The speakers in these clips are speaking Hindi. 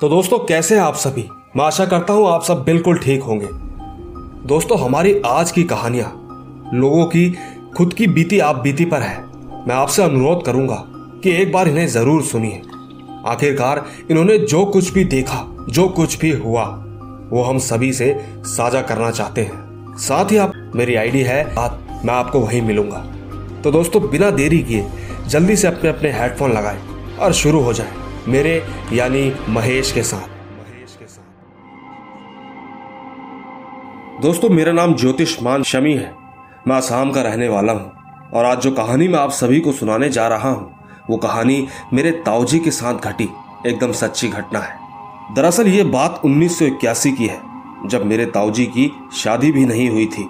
तो दोस्तों, कैसे हैं आप सभी? मैं आशा करता हूँ आप सब बिल्कुल ठीक होंगे। दोस्तों, हमारी आज की कहानियाँ लोगों की, खुद की बीती आप बीती पर है। मैं आपसे अनुरोध करूँगा कि एक बार इन्हें ज़रूर सुनिए। आखिरकार, इन्होंने जो कुछ भी देखा, जो कुछ भी हुआ, वो हम सभी से साझा करना चाहते हैं। साथ ही आप, मेरी आईडी है बात मैं आपको वहीं मिलूँगा। तो दोस्तों, बिना देरी किए जल्दी से अपने अपने हेडफोन लगाएँ और शुरू हो जाए। मेरे, यानी महेश के साथ। दोस्तों, मेरा नाम ज्योतिषमान शमी है। मैं आसाम का रहने वाला हूँ। और आज जो कहानी मैं आप सभी को सुनाने जा रहा हूँ, वो कहानी मेरे ताऊजी के साथ घटी। एकदम सच्ची घटना है। दरअसल ये बात 1981 की है, जब मेरे ताऊजी की शादी भी नहीं हुई थी।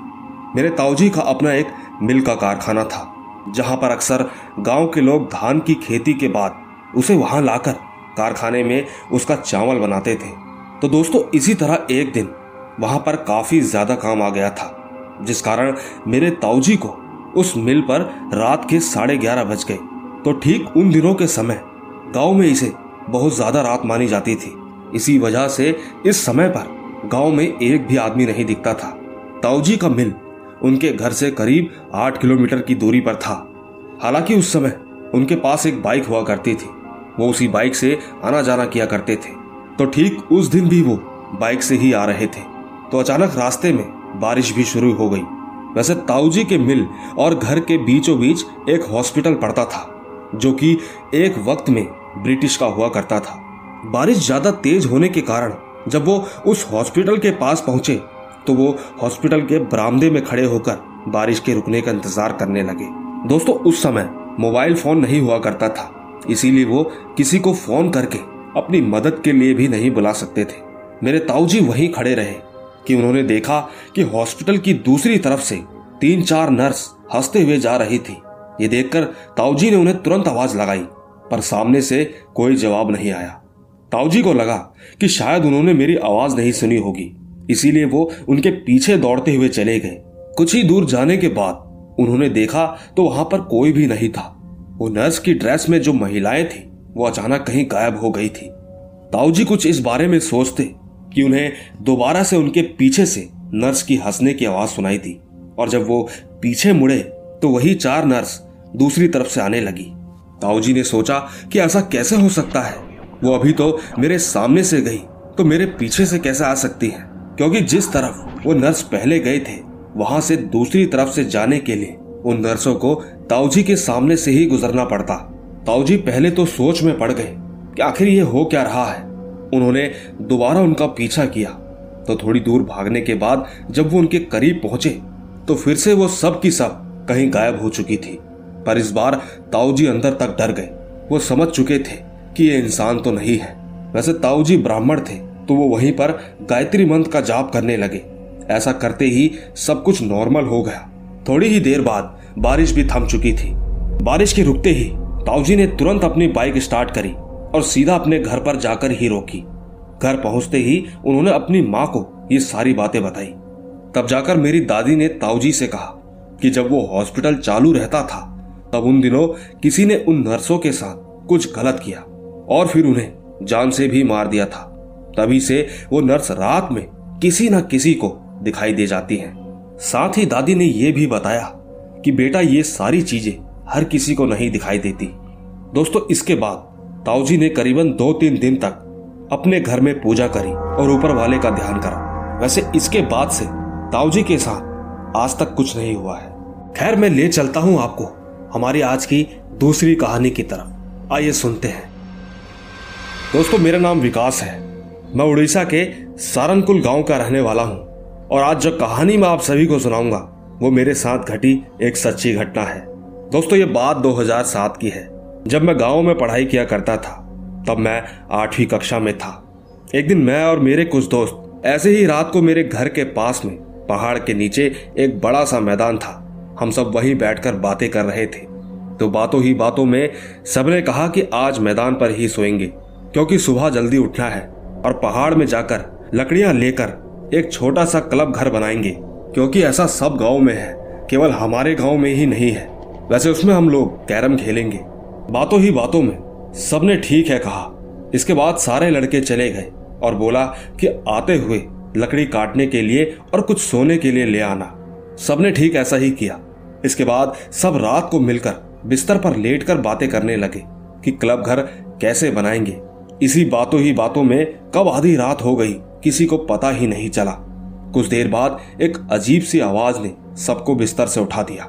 मेरे ताऊजी का अपना एक मिल का कारखाना था, जहाँ पर अक्सर गाँव के लोग धान की खेती के बाद उसे वहाँ लाकर कारखाने में उसका चावल बनाते थे। तो दोस्तों, इसी तरह एक दिन वहाँ पर काफ़ी ज़्यादा काम आ गया था, जिस कारण मेरे ताऊजी को उस मिल पर रात के साढ़े ग्यारह बज गए। तो ठीक उन दिनों के समय गाँव में इसे बहुत ज़्यादा रात मानी जाती थी। इसी वजह से इस समय पर गाँव में एक भी आदमी नहीं दिखता था। ताऊजी का मिल उनके घर से करीब आठ किलोमीटर की दूरी पर था। हालाँकि उस समय उनके पास एक बाइक हुआ करती थी। वो उसी बाइक से आना जाना किया करते थे। तो ठीक उस दिन भी वो बाइक से ही आ रहे थे। तो अचानक रास्ते में बारिश भी शुरू हो गई। वैसे ताऊजी के मिल और घर के बीचों बीच एक हॉस्पिटल पड़ता था, जो कि एक वक्त में ब्रिटिश का हुआ करता था। बारिश ज़्यादा तेज होने के कारण जब वो उस हॉस्पिटल के पास पहुँचे तो वो हॉस्पिटल के बरामदे में खड़े होकर बारिश के रुकने का इंतज़ार करने लगे। दोस्तों, उस समय मोबाइल फ़ोन नहीं हुआ करता था। इसीलिए वो किसी को फ़ोन करके अपनी मदद के लिए भी नहीं बुला सकते थे। मेरे ताऊजी वहीं खड़े रहे कि उन्होंने देखा कि हॉस्पिटल की दूसरी तरफ़ से तीन चार नर्स हँसते हुए जा रही थी। ये देखकर ताऊजी ने उन्हें तुरंत आवाज़ लगाई, पर सामने से कोई जवाब नहीं आया। ताऊजी को लगा कि शायद उन्होंने मेरी आवाज़ नहीं सुनी होगी, इसीलिए वो उनके पीछे दौड़ते हुए चले गए। कुछ ही दूर जाने के बाद उन्होंने देखा तो वहाँ पर कोई भी नहीं था। वो नर्स की ड्रेस में जो महिलाएँ थी, वो अचानक कहीं गायब हो गई थी। ताऊजी कुछ इस बारे में सोचते कि उन्हें दोबारा से उनके पीछे से नर्स की हंसने की आवाज़ सुनाई दी। और जब वो पीछे मुड़े तो वही चार नर्स दूसरी तरफ़ से आने लगी। ताऊजी ने सोचा कि ऐसा कैसे हो सकता है? वो अभी तो मेरे सामने से गई तो मेरे पीछे से कैसे आ सकती है? क्योंकि जिस तरफ़ वो नर्स पहले गए थे, वहाँ से दूसरी तरफ़ से जाने के लिए उन नर्सों को ताऊजी के सामने से ही गुजरना पड़ता। ताऊजी पहले तो सोच में पड़ गए कि आखिर ये हो क्या रहा है। उन्होंने दोबारा उनका पीछा किया। तो थोड़ी दूर भागने के बाद जब वो उनके करीब पहुँचे तो फिर से वो सब की सब कहीं गायब हो चुकी थी। पर इस बार ताऊजी अंदर तक डर गए। वो समझ चुके थे कि ये इंसान तो नहीं है। वैसे ताऊजी ब्राह्मण थे तो वो वहीं पर गायत्री मंत्र का जाप करने लगे। ऐसा करते ही सब कुछ नॉर्मल हो गया। थोड़ी ही देर बाद बारिश भी थम चुकी थी। बारिश के रुकते ही ताऊजी ने तुरंत अपनी बाइक स्टार्ट करी और सीधा अपने घर पर जाकर ही रोकी। घर पहुँचते ही उन्होंने अपनी माँ को ये सारी बातें बताई। तब जाकर मेरी दादी ने ताऊजी से कहा कि जब वो हॉस्पिटल चालू रहता था, तब उन दिनों किसी ने उन नर्सों के साथ कुछ गलत किया और फिर उन्हें जान से भी मार दिया था। तभी से वो नर्स रात में किसी न किसी को दिखाई दे जाती हैं। साथ ही दादी ने यह भी बताया कि बेटा ये सारी चीज़ें हर किसी को नहीं दिखाई देती। दोस्तों, इसके बाद ताऊजी ने करीबन दो तीन दिन तक अपने घर में पूजा करी और ऊपर वाले का ध्यान करा। वैसे इसके बाद से ताऊजी के साथ आज तक कुछ नहीं हुआ है। खैर, मैं ले चलता हूँ आपको हमारी आज की दूसरी कहानी की तरफ़। आइए सुनते हैं। दोस्तों, मेरा नाम विकास है। मैं उड़ीसा के सारनकुल गाँव का रहने वाला हूँ। और आज जो कहानी मैं आप सभी को सुनाऊँगा, वो मेरे साथ घटी एक सच्ची घटना है। दोस्तों, ये बात 2007 की है। जब मैं गाँव में पढ़ाई किया करता था, तब मैं आठवीं कक्षा में था। एक दिन मैं और मेरे कुछ दोस्त, ऐसे ही रात को मेरे घर के पास में, पहाड़ के नीचे एक बड़ा सा मैदान था। हम सब वहीं बैठकर बातें कर रहे थे। तो बातों ही बातों में सबने कहा कि आज मैदान पर ही सोएँगे, क्योंकि सुबह जल्दी उठना है और पहाड़ में जाकर लकड़ियाँ लेकर एक छोटा सा क्लब घर बनाएँगे, क्योंकि ऐसा सब गाँव में है, केवल हमारे गाँव में ही नहीं है। वैसे उसमें हम लोग कैरम खेलेंगे। बातों ही बातों में, सबने ठीक है कहा। इसके बाद सारे लड़के चले गए और बोला कि आते हुए लकड़ी काटने के लिए और कुछ सोने के लिए ले आना। सबने ठीक ऐसा ही किया। इसके बाद सब रात को मिलकर बिस्तर पर लेटकर बातें करने लगे कि क्लब घर कैसे बनाएँगे। इसी बातों ही बातों में कब आधी रात हो गई किसी को पता ही नहीं चला। कुछ देर बाद एक अजीब सी आवाज़ ने सबको बिस्तर से उठा दिया।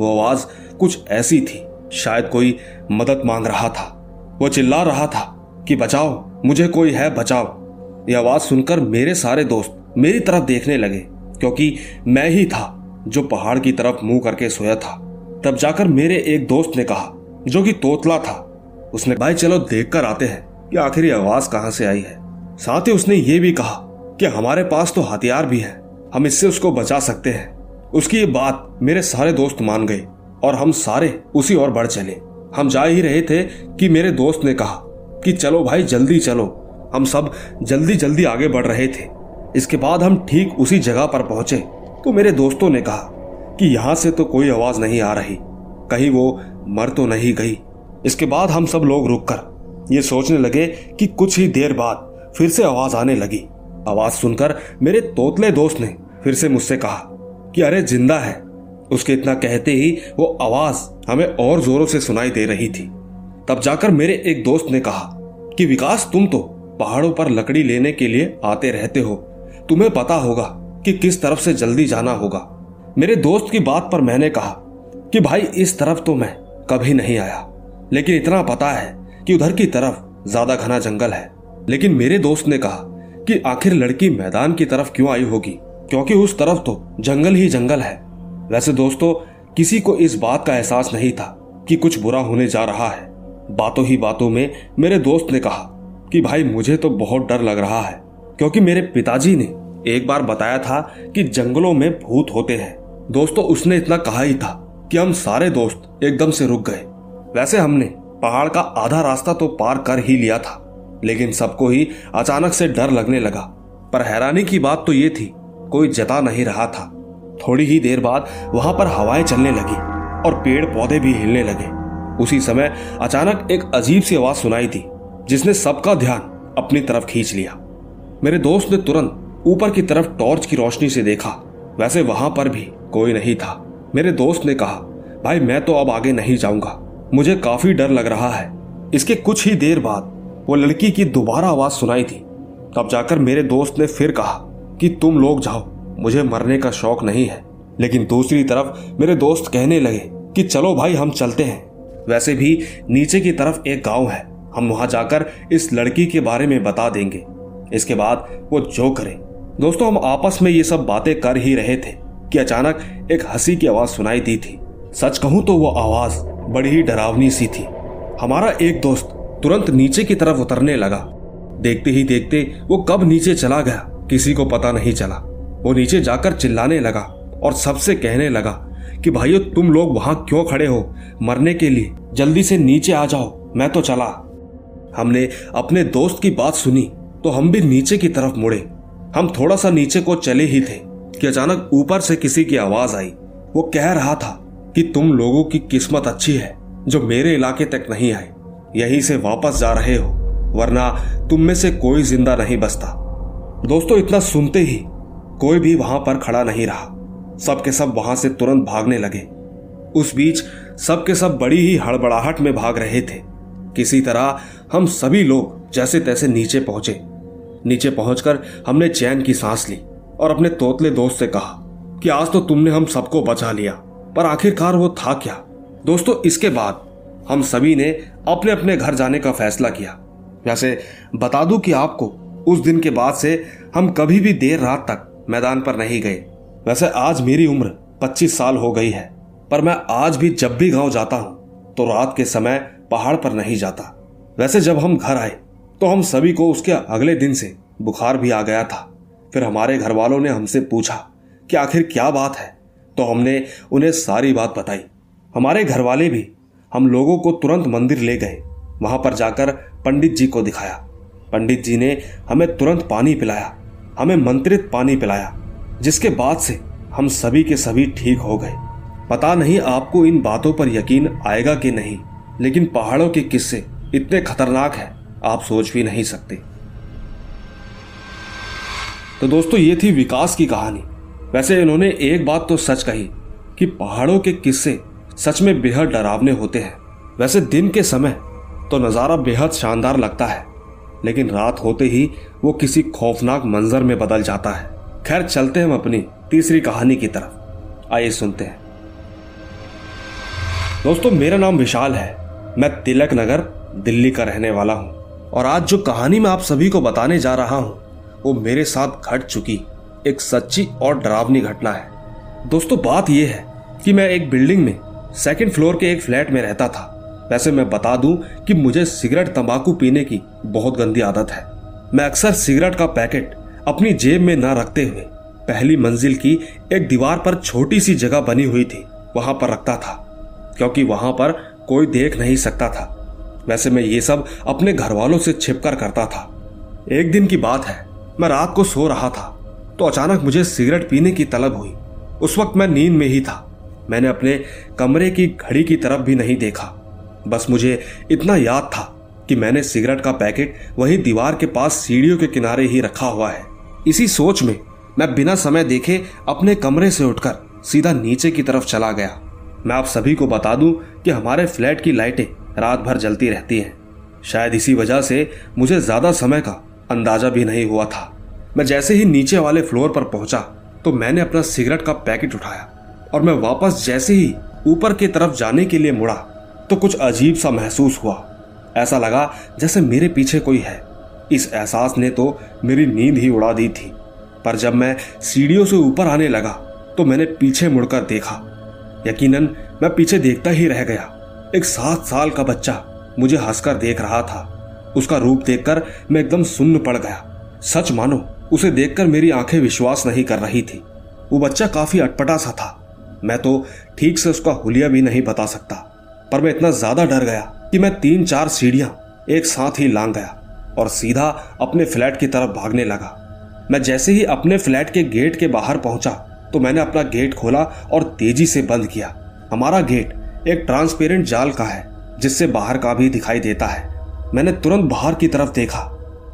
वो आवाज़ कुछ ऐसी थी, शायद कोई मदद मांग रहा था। वो चिल्ला रहा था कि, बचाओ, मुझे कोई है, बचाओ। ये आवाज़ सुनकर मेरे सारे दोस्त मेरी तरफ़ देखने लगे, क्योंकि मैं ही था जो पहाड़ की तरफ़ मुँह करके सोया था। तब जाकर मेरे एक दोस्त ने कहा, जो कि तोतला था। उसने भाई, चलो देख कर आते हैं कि आखिर ये आवाज़ कहाँ से आई है? साथ ही उसने ये भी कहा कि हमारे पास तो हथियार भी है। हम इससे उसको बचा सकते हैं। उसकी ये बात मेरे सारे दोस्त मान गए और हम सारे उसी ओर बढ़ चले। हम जा ही रहे थे कि मेरे दोस्त ने कहा कि चलो भाई, जल्दी चलो। हम सब जल्दी जल्दी आगे बढ़ रहे थे। इसके बाद हम ठीक उसी जगह पर पहुँचे। तो मेरे दोस्तों ने कहा कि यहाँ से तो कोई आवाज़ नहीं आ रही। कहीं वो मर तो नहीं गई। इसके बाद हम सब लोग रुककर ये सोचने लगे कि कुछ ही देर बाद फिर से आवाज़ आने लगी। आवाज़ सुनकर मेरे तोतले दोस्त ने फिर से मुझसे कहा कि अरे ज़िंदा है। उसके इतना कहते ही वो आवाज़ हमें और जोरों से सुनाई दे रही थी। तब जाकर मेरे एक दोस्त ने कहा कि विकास, तुम तो पहाड़ों पर लकड़ी लेने के लिए आते रहते हो। तुम्हें पता होगा कि किस तरफ़ से जल्दी जाना होगा। मेरे दोस्त की बात पर मैंने कहा कि भाई, इस तरफ़ तो मैं कभी नहीं आया। लेकिन इतना पता है कि उधर की तरफ़ ज़्यादा घना जंगल है। लेकिन मेरे दोस्त ने कहा कि आखिर लड़की मैदान की तरफ़ क्यों आई होगी? क्योंकि उस तरफ़ तो जंगल ही जंगल है। वैसे दोस्तों, किसी को इस बात का एहसास नहीं था कि कुछ बुरा होने जा रहा है। बातों ही बातों में मेरे दोस्त ने कहा कि भाई, मुझे तो बहुत डर लग रहा है, क्योंकि मेरे पिताजी ने एक बार बताया था कि जंगलों में भूत होते हैं। दोस्तों, उसने इतना कहा ही था कि हम सारे दोस्त एकदम से रुक गए। वैसे हमने पहाड़ का आधा रास्ता तो पार कर ही लिया था। लेकिन सबको ही अचानक से डर लगने लगा। पर हैरानी की बात तो ये थी, कोई जता नहीं रहा था। थोड़ी ही देर बाद वहाँ पर हवाएँ चलने लगी और पेड़ पौधे भी हिलने लगे। उसी समय अचानक एक अजीब सी आवाज़ सुनाई थी जिसने सबका ध्यान अपनी तरफ़ खींच लिया। मेरे दोस्त ने तुरंत ऊपर की तरफ़ टॉर्च की रोशनी से देखा। वैसे वहाँ पर भी कोई नहीं था। मेरे दोस्त ने कहा, भाई, मैं तो अब आगे नहीं जाऊँगा। मुझे काफ़ी डर लग रहा है। इसके कुछ ही देर बाद वो लड़की की दोबारा आवाज़ सुनाई थी। तब जाकर मेरे दोस्त ने फिर कहा कि तुम लोग जाओ, मुझे मरने का शौक नहीं है। लेकिन दूसरी तरफ़ मेरे दोस्त कहने लगे कि चलो भाई, हम चलते हैं। वैसे भी नीचे की तरफ़ एक गाँव है, हम वहाँ जाकर इस लड़की के बारे में बता देंगे। इसके बाद वो जो करे। दोस्तों, हम आपस में ये सब बातें कर ही रहे थे कि अचानक एक हँसी की आवाज़ सुनाई दी थी। सच कहूँ तो वो आवाज़ बड़ी ही डरावनी सी थी। हमारा एक दोस्त तुरंत नीचे की तरफ़ उतरने लगा। देखते ही देखते वो कब नीचे चला गया, किसी को पता नहीं चला। वो नीचे जाकर चिल्लाने लगा और सबसे कहने लगा कि, भाइयों, तुम लोग वहाँ क्यों खड़े हो? मरने के लिए। जल्दी से नीचे आ जाओ, मैं तो चला। हमने अपने दोस्त की बात सुनी तो हम भी नीचे की तरफ़ मुड़े। हम थोड़ा सा नीचे को चले ही थे, कि अचानक ऊपर से किसी की आवाज़ आई। वो कह रहा था कि, तुम लोगों की किस्मत अच्छी है, जो मेरे इलाके तक नहीं आए यहीं से वापस जा रहे हो, वरना तुम में से कोई ज़िंदा नहीं बचता दोस्तों, इतना सुनते ही कोई भी वहाँ पर खड़ा नहीं रहा। सबके सब वहाँ से तुरंत भागने लगे। उस बीच सबके सब बड़ी ही हड़बड़ाहट में भाग रहे थे। किसी तरह हम सभी लोग जैसे तैसे नीचे पहुँचे। नीचे पहुंचकर हमने चैन की सांस ली और अपने तोतले दोस्त से कहा कि आज तो तुमने हम सबको बचा लिया, पर आखिरकार वो था क्या? दोस्तों, इसके बाद हम सभी ने अपने अपने घर जाने का फैसला किया। वैसे बता दूँ कि आपको उस दिन के बाद से हम कभी भी देर रात तक मैदान पर नहीं गए। वैसे आज मेरी उम्र 25 साल हो गई है, पर मैं आज भी जब भी गाँव जाता हूँ तो रात के समय पहाड़ पर नहीं जाता। वैसे जब हम घर आए तो हम सभी को उसके अगले दिन से बुखार भी आ गया था। फिर हमारे घर वालों ने हमसे पूछा कि आखिर क्या बात है? तो हमने उन्हें सारी बात बताई। हमारे घर वाले भी हम लोगों को तुरंत मंदिर ले गए। वहाँ पर जाकर पंडित जी को दिखाया। पंडित जी ने हमें तुरंत पानी पिलाया, हमें मंत्रित पानी पिलाया, जिसके बाद से हम सभी के सभी ठीक हो गए। पता नहीं आपको इन बातों पर यकीन आएगा कि नहीं, लेकिन पहाड़ों के किस्से इतने खतरनाक हैं, आप सोच भी नहीं सकते। तो दोस्तों, ये थी विकास की कहानी। वैसे इन्होंने एक बात तो सच कही कि पहाड़ों के किस्से सच में बेहद डरावने होते हैं। वैसे दिन के समय तो नज़ारा बेहद शानदार लगता है, लेकिन रात होते ही वो किसी खौफनाक मंजर में बदल जाता है। खैर, चलते हम अपनी तीसरी कहानी की तरफ़। आइए सुनते हैं। दोस्तों, मेरा नाम विशाल है। मैं तिलक नगर, दिल्ली का रहने वाला हूँ। और आज जो कहानी मैं आप सभी को बताने जा रहा हूँ, वो मेरे साथ घट चुकी। एक सच्ची और डरावनी घटना है। दोस्तों, बात यह है कि मैं एक बिल्डिंग में सेकंड फ्लोर के एक फ्लैट में रहता था। वैसे मैं बता दूँ कि मुझे सिगरेट तंबाकू पीने की बहुत गंदी आदत है। मैं अक्सर सिगरेट का पैकेट अपनी जेब में न रखते हुए पहली मंजिल की एक दीवार पर छोटी सी जगह बनी हुई थी, वहाँ पर रखता था, क्योंकि वहाँ पर कोई देख नहीं सकता था। वैसे मैं ये सब अपने घर वालों से छिपकर करता था। एक दिन की बात है, मैं रात को सो रहा था तो अचानक मुझे सिगरेट पीने की तलब हुई। उस वक्त मैं नींद में ही था। मैंने अपने कमरे की घड़ी की तरफ़ भी नहीं देखा। बस मुझे इतना याद था कि मैंने सिगरेट का पैकेट वही दीवार के पास सीढ़ियों के किनारे ही रखा हुआ है। इसी सोच में मैं बिना समय देखे अपने कमरे से उठकर सीधा नीचे की तरफ़ चला गया। मैं आप सभी को बता दूँ कि हमारे फ्लैट की लाइटें रात भर जलती रहती हैं। शायद इसी वजह से मुझे ज़्यादा समय का अंदाज़ा भी नहीं हुआ था। मैं जैसे ही नीचे वाले फ्लोर पर पहुँचा तो मैंने अपना सिगरेट का पैकेट उठाया। और मैं वापस जैसे ही ऊपर की तरफ़ जाने के लिए मुड़ा तो कुछ अजीब सा महसूस हुआ। ऐसा लगा जैसे मेरे पीछे कोई है। इस एहसास ने तो मेरी नींद ही उड़ा दी थी। पर जब मैं सीढ़ियों से ऊपर आने लगा तो मैंने पीछे मुड़कर देखा। यकीनन, मैं पीछे देखता ही रह गया। एक सात साल का बच्चा मुझे हंसकर देख रहा था। उसका रूप देखकर मैं एकदम सुन्न पड़ गया। सच मानो, उसे देखकर मेरी आँखें विश्वास नहीं कर रही थी। वो बच्चा काफ़ी अटपटा सा था। मैं तो ठीक से उसका हुलिया भी नहीं बता सकता, पर मैं इतना ज़्यादा डर गया कि मैं तीन चार सीढ़ियाँ एक साथ ही लांग गया और सीधा अपने फ्लैट की तरफ़ भागने लगा। मैं जैसे ही अपने फ्लैट के गेट के बाहर पहुँचा तो मैंने अपना गेट खोला और तेज़ी से बंद किया। हमारा गेट एक ट्रांसपेरेंट जाल का है, जिससे बाहर का भी दिखाई देता है। मैंने तुरंत बाहर की तरफ़ देखा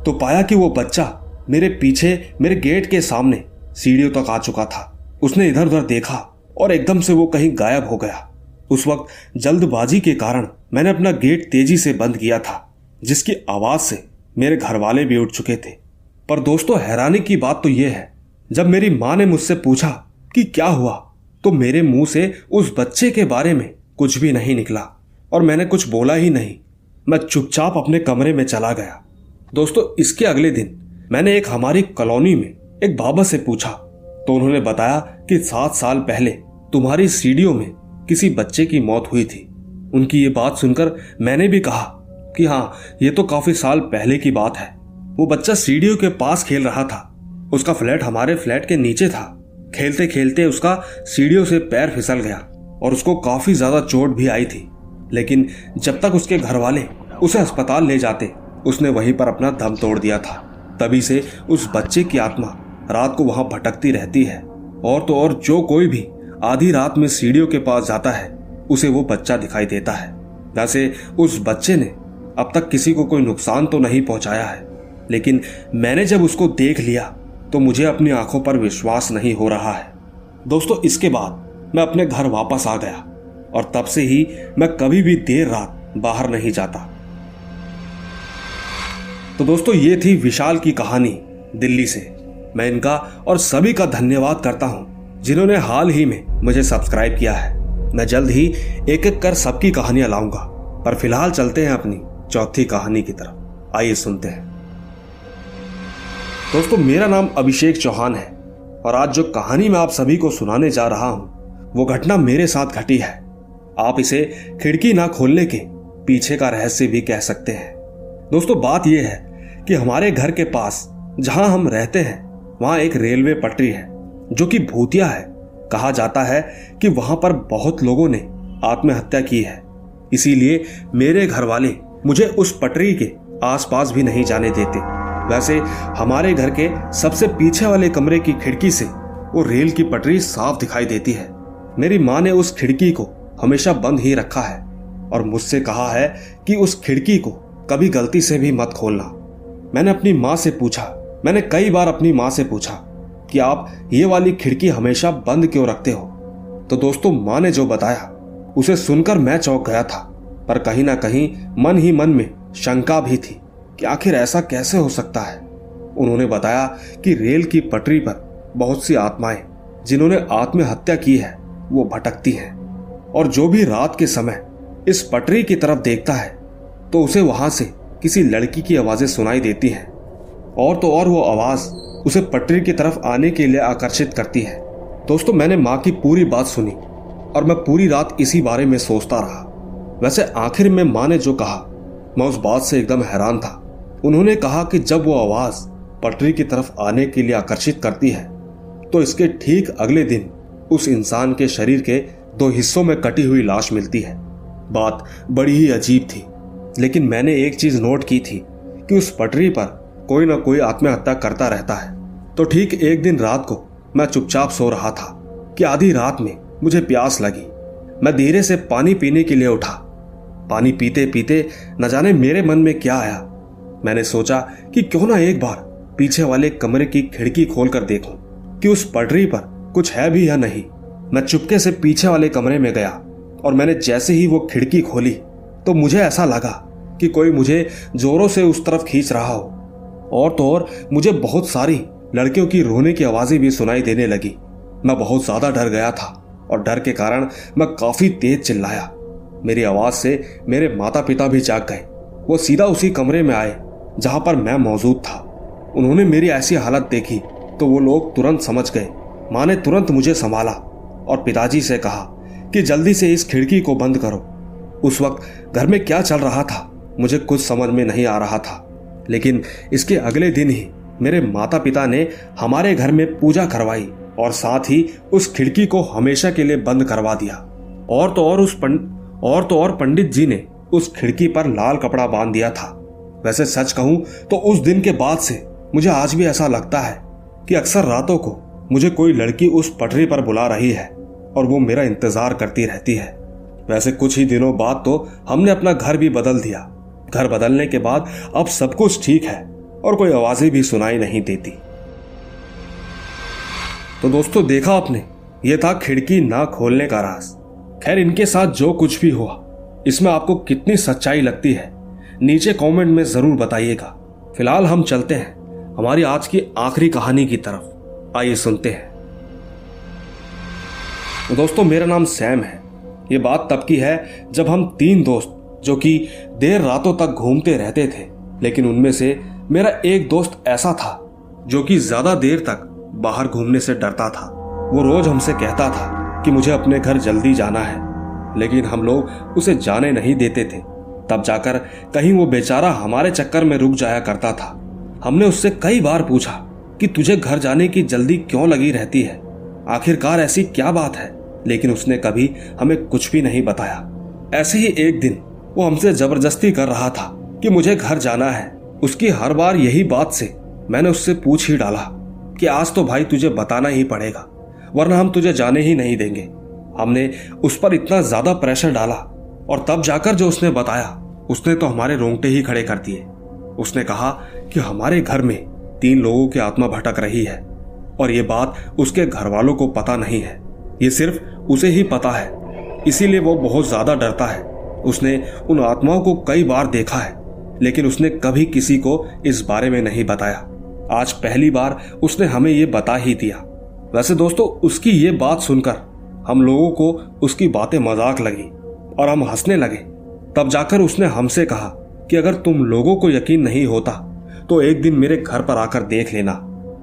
तो पाया कि वो बच्चा मेरे पीछे, मेरे गेट के सामने सीढ़ियों तक आ चुका था। उसने इधर उधर देखा और एकदम से वो कहीं गायब हो गया। उस वक्त जल्दबाजी के कारण मैंने अपना गेट तेज़ी से बंद किया था, जिसकी आवाज़ से मेरे घर वाले भी उठ चुके थे। पर दोस्तों, हैरानी की बात तो यह है, जब मेरी माँ ने मुझसे पूछा कि क्या हुआ तो मेरे मुँह से उस बच्चे के बारे में कुछ भी नहीं निकला और मैंने कुछ बोला ही नहीं। मैं चुपचाप अपने कमरे में चला गया। दोस्तों, इसके अगले दिन मैंने एक हमारी कॉलोनी में एक बाबा से पूछा तो उन्होंने बताया कि सात साल पहले तुम्हारी सीढ़ियों में किसी बच्चे की मौत हुई थी। उनकी ये बात सुनकर मैंने भी कहा कि हाँ ये तो काफ़ी साल पहले की बात है। वो बच्चा सीढ़ियों के पास खेल रहा था। उसका फ्लैट हमारे फ्लैट के नीचे था। खेलते खेलते उसका सीढ़ियों से पैर फिसल गया और उसको काफ़ी ज़्यादा चोट भी आई थी। लेकिन जब तक उसके घर वाले उसे अस्पताल ले जाते, उसने वहीं पर अपना दम तोड़ दिया था। तभी से उस बच्चे की आत्मा रात को वहाँ भटकती रहती है। और तो और जो कोई भी आधी रात में सीढ़ियों के पास जाता है। उसे वो बच्चा दिखाई देता है। वैसे उस बच्चे ने अब तक किसी को कोई नुकसान तो नहीं पहुँचाया है। लेकिन मैंने जब उसको देख लिया तो मुझे अपनी आँखों पर विश्वास नहीं हो रहा है। दोस्तों, इसके बाद मैं अपने घर वापस आ गया, और तब से ही मैं कभी भी देर रात बाहर नहीं जाता। तो दोस्तों, ये थी विशाल की कहानी दिल्ली से। मैं इनका और सभी का धन्यवाद करता हूँ। जिन्होंने हाल ही में मुझे सब्सक्राइब किया है। मैं जल्द ही एक एक कर सबकी कहानियाँ लाऊँगा। पर फ़िलहाल चलते हैं अपनी चौथी कहानी की तरफ़। आइए सुनते हैं। दोस्तों, मेरा नाम अभिषेक चौहान है और आज जो कहानी मैं आप सभी को सुनाने जा रहा हूँ, वो घटना मेरे साथ घटी है। आप इसे खिड़की ना खोलने के पीछे का रहस्य भी कह सकते हैं। दोस्तों, बात यह है कि हमारे घर के पास, जहाँ हम रहते हैं, वहाँ एक रेलवे पटरी है। जो कि भूतिया है। कहा जाता है कि वहाँ पर बहुत लोगों ने आत्महत्या की है। इसीलिए मेरे घर वाले मुझे उस पटरी के आसपास भी नहीं जाने देते। वैसे हमारे घर के सबसे पीछे वाले कमरे की खिड़की से वो रेल की पटरी साफ़ दिखाई देती है। मेरी माँ ने उस खिड़की को हमेशा बंद ही रखा है और मुझसे कहा है कि उस खिड़की को कभी गलती से भी मत खोलना। मैंने अपनी माँ से पूछा। मैंने कई बार अपनी माँ से पूछा। कि आप ये वाली खिड़की हमेशा बंद क्यों रखते हो? तो दोस्तों, माँ ने जो बताया, उसे सुनकर मैं चौंक गया था। पर कहीं ना कहीं मन ही मन में शंका भी थी कि आखिर ऐसा कैसे हो सकता है। उन्होंने बताया कि रेल की पटरी पर बहुत सी आत्माएँ, जिन्होंने आत्महत्या की है, वो भटकती हैं। और जो भी रात के समय इस पटरी की तरफ़ देखता है तो उसे वहाँ से किसी लड़की की आवाज़ें सुनाई देती हैं। और तो और वो आवाज़ उसे पटरी की तरफ़ आने के लिए आकर्षित करती है। दोस्तों, मैंने माँ की पूरी बात सुनी और मैं पूरी रात इसी बारे में सोचता रहा। वैसे आखिर में माँ ने जो कहा, मैं उस बात से एकदम हैरान था। उन्होंने कहा कि जब वो आवाज़ पटरी की तरफ़ आने के लिए आकर्षित करती है तो इसके ठीक अगले दिन उस इंसान के शरीर के दो हिस्सों में कटी हुई लाश मिलती है। बात बड़ी ही अजीब थी, लेकिन मैंने एक चीज़ नोट की थी कि उस पटरी पर कोई ना कोई आत्महत्या करता रहता है। तो ठीक एक दिन रात को मैं चुपचाप सो रहा था कि आधी रात में मुझे प्यास लगी। मैं धीरे से पानी पीने के लिए उठा। पानी पीते पीते न जाने मेरे मन में क्या आया। मैंने सोचा कि क्यों ना एक बार पीछे वाले कमरे की खिड़की खोलकर देखूँ कि उस पटरी पर कुछ है भी या नहीं। मैं चुपके से पीछे वाले कमरे में गया और मैंने जैसे ही वो खिड़की खोली तो मुझे ऐसा लगा कि कोई मुझे जोरों से उस तरफ़ खींच रहा हो। और तो और मुझे बहुत सारी लड़कियों की रोने की आवाज़ें भी सुनाई देने लगी। मैं बहुत ज़्यादा डर गया था और डर के कारण मैं काफ़ी तेज चिल्लाया। मेरी आवाज़ से मेरे माता पिता भी जाग गए। वो सीधा उसी कमरे में आए, जहाँ पर मैं मौजूद था। उन्होंने मेरी ऐसी हालत देखी तो वो लोग तुरंत समझ गए। माँ ने तुरंत मुझे संभाला और पिताजी से कहा कि जल्दी से इस खिड़की को बंद करो। उस वक्त घर में क्या चल रहा था, मुझे कुछ समझ में नहीं आ रहा था। लेकिन इसके अगले दिन ही मेरे माता पिता ने हमारे घर में पूजा करवाई और साथ ही उस खिड़की को हमेशा के लिए बंद करवा दिया। और तो और उस पंड और तो और पंडित जी ने उस खिड़की पर लाल कपड़ा बाँध दिया था। वैसे सच कहूँ तो उस दिन के बाद से मुझे आज भी ऐसा लगता है कि अक्सर रातों को मुझे कोई लड़की उस पटरी पर बुला रही है और वो मेरा इंतज़ार करती रहती है। वैसे कुछ ही दिनों बाद तो हमने अपना घर भी बदल दिया। घर बदलने के बाद अब सब कुछ ठीक है और कोई आवाज़ें भी सुनाई नहीं देती। तो दोस्तों, देखा आपने, ये था खिड़की ना खोलने का राज। खैर, इनके साथ जो कुछ भी हुआ, इसमें आपको कितनी सच्चाई लगती है, नीचे कमेंट में ज़रूर बताइएगा। फ़िलहाल हम चलते हैं, हमारी आज की आखिरी कहानी की तरफ़। आइए सुनते हैं। दोस्तों, मेरा नाम सैम है। ये बात तब की है जब हम तीन दोस्त जो कि देर रातों तक घूमते रहते थे, लेकिन उनमें से मेरा एक दोस्त ऐसा था, जो कि ज़्यादा देर तक बाहर घूमने से डरता था। वो रोज हमसे कहता था कि मुझे अपने घर जल्दी जाना है, लेकिन हम लोग उसे जाने नहीं देते थे। तब जाकर कहीं वो बेचारा हमारे चक्कर में रुक जाया करता था। हमने उससे कई बार पूछा कि तुझे घर जाने की जल्दी क्यों लगी रहती है? आखिरकार ऐसी क्या बात है? लेकिन उसने कभी हमें कुछ भी नहीं बताया। ऐसे ही एक दिन वो हमसे ज़बरदस्ती कर रहा था कि मुझे घर जाना है। उसकी हर बार यही बात से मैंने उससे पूछ ही डाला कि आज तो भाई तुझे बताना ही पड़ेगा, वरना हम तुझे जाने ही नहीं देंगे। हमने उस पर इतना ज़्यादा प्रेशर डाला और तब जाकर जो उसने बताया, उसने तो हमारे रोंगटे ही खड़े कर दिए। उसने कहा कि हमारे घर में तीन लोगों की आत्मा भटक रही है और ये बात उसके घर वालों को पता नहीं है। ये सिर्फ़ उसे ही पता है, इसीलिए वो बहुत ज़्यादा डरता है। उसने उन आत्माओं को कई बार देखा है, लेकिन उसने कभी किसी को इस बारे में नहीं बताया। आज पहली बार उसने हमें ये बता ही दिया। वैसे दोस्तों, उसकी ये बात सुनकर हम लोगों को उसकी बातें मज़ाक लगी और हम हंसने लगे। तब जाकर उसने हमसे कहा कि अगर तुम लोगों को यकीन नहीं होता तो एक दिन मेरे घर पर आकर देख लेना।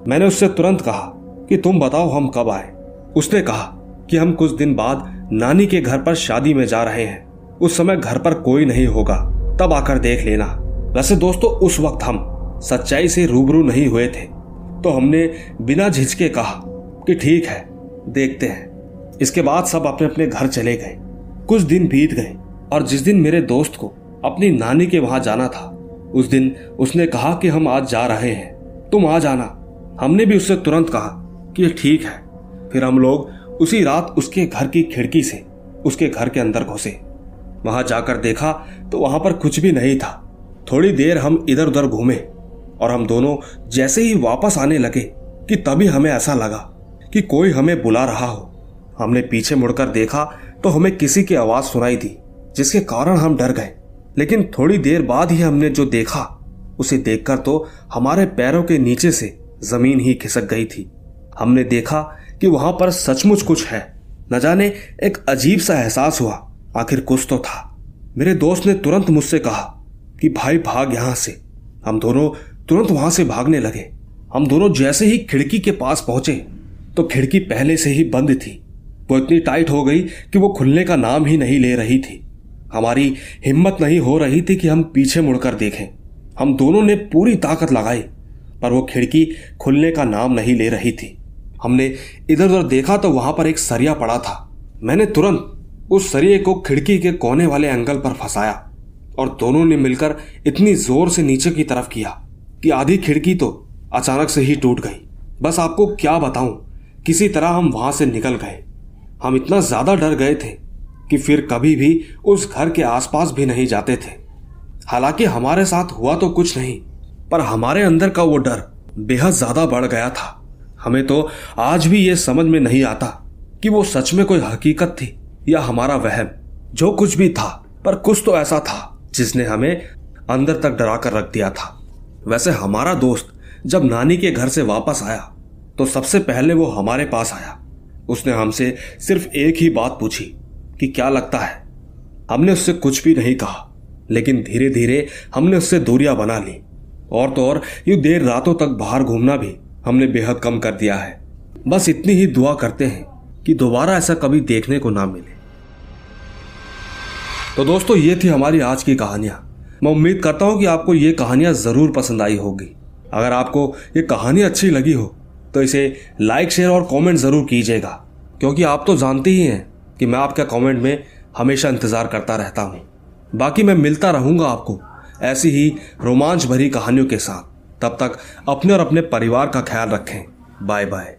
मैंने उससे तुरंत कहा कि तुम बताओ हम कब आए। उसने कहा कि हम कुछ दिन बाद नानी के घर पर शादी में जा रहे हैं। उस समय घर पर कोई नहीं होगा। तब आकर देख लेना। वैसे दोस्तों, उस वक्त हम सच्चाई से रूबरू नहीं हुए थे। तो हमने बिना झिझके कहा कि ठीक है, देखते हैं। इसके बाद सब अपने अपने घर चले गए। कुछ दिन बीत गए और जिस दिन मेरे दोस्त को अपनी नानी के वहाँ जाना था, उस दिन उसने कहा कि हम आज जा रहे हैं। तुम आ जाना। हमने भी उससे तुरंत कहा कि ठीक है। फिर हम लोग उसी रात उसके घर की खिड़की से उसके घर के अंदर घुसे। वहाँ जाकर देखा तो वहाँ पर कुछ भी नहीं था। थोड़ी देर हम इधर उधर घूमे और हम दोनों जैसे ही वापस आने लगे कि तभी हमें ऐसा लगा कि कोई हमें बुला रहा हो। हमने पीछे मुड़कर देखा तो हमें किसी की आवाज़ सुनाई दी, जिसके कारण हम डर गए। लेकिन थोड़ी देर बाद ही हमने जो देखा, उसे देखकर तो हमारे पैरों के नीचे से ज़मीन ही खिसक गई थी। हमने देखा कि वहाँ पर सचमुच कुछ है। न जाने एक अजीब सा एहसास हुआ। आखिर कुछ तो था। मेरे दोस्त ने तुरंत मुझसे कहा कि भाई भाग यहाँ से। हम दोनों तुरंत वहाँ से भागने लगे। हम दोनों जैसे ही खिड़की के पास पहुँचे तो खिड़की पहले से ही बंद थी। वो इतनी टाइट हो गई कि वो खुलने का नाम ही नहीं ले रही थी। हमारी हिम्मत नहीं हो रही थी कि हम पीछे मुड़कर देखें। हम दोनों ने पूरी ताकत लगाई, पर वो खिड़की खुलने का नाम नहीं ले रही थी। हमने इधर उधर देखा तो वहाँ पर एक सरिया पड़ा था। मैंने तुरंत उस सरिये को खिड़की के कोने वाले एंगल पर फंसाया और दोनों ने मिलकर इतनी ज़ोर से नीचे की तरफ़ किया कि आधी खिड़की तो अचानक से ही टूट गई। बस आपको क्या बताऊँ, किसी तरह हम वहाँ से निकल गए। हम इतना ज़्यादा डर गए थे कि फिर कभी भी उस घर के आसपास भी नहीं जाते थे। हालाँकि हमारे साथ हुआ तो कुछ नहीं, पर हमारे अंदर का वो डर बेहद ज़्यादा बढ़ गया था। हमें तो आज भी ये समझ में नहीं आता कि वो सच में कोई हकीकत थी। या हमारा वहम, जो कुछ भी था, पर कुछ तो ऐसा था, जिसने हमें अंदर तक डरा कर रख दिया था। वैसे हमारा दोस्त जब नानी के घर से वापस आया तो सबसे पहले वो हमारे पास आया। उसने हमसे सिर्फ़ एक ही बात पूछी कि क्या लगता है। हमने उससे कुछ भी नहीं कहा, लेकिन धीरे धीरे हमने उससे दूरियाँ बना ली। और तो और ये देर रातों तक बाहर घूमना भी हमने बेहद कम कर दिया है। बस इतनी ही दुआ करते हैं कि दोबारा ऐसा कभी देखने को ना मिले। तो दोस्तों, ये थी हमारी आज की कहानियाँ। मैं उम्मीद करता हूँ कि आपको ये कहानियाँ ज़रूर पसंद आई होगी। अगर आपको ये कहानी अच्छी लगी हो तो इसे लाइक, शेयर और कमेंट ज़रूर कीजिएगा। क्योंकि आप तो जानते ही हैं कि मैं आपके कमेंट में हमेशा इंतज़ार करता रहता हूँ। बाकी मैं मिलता रहूँगा आपको ऐसी ही रोमांच भरी कहानियों के साथ। तब तक अपने और अपने परिवार का ख्याल रखें। Bye bye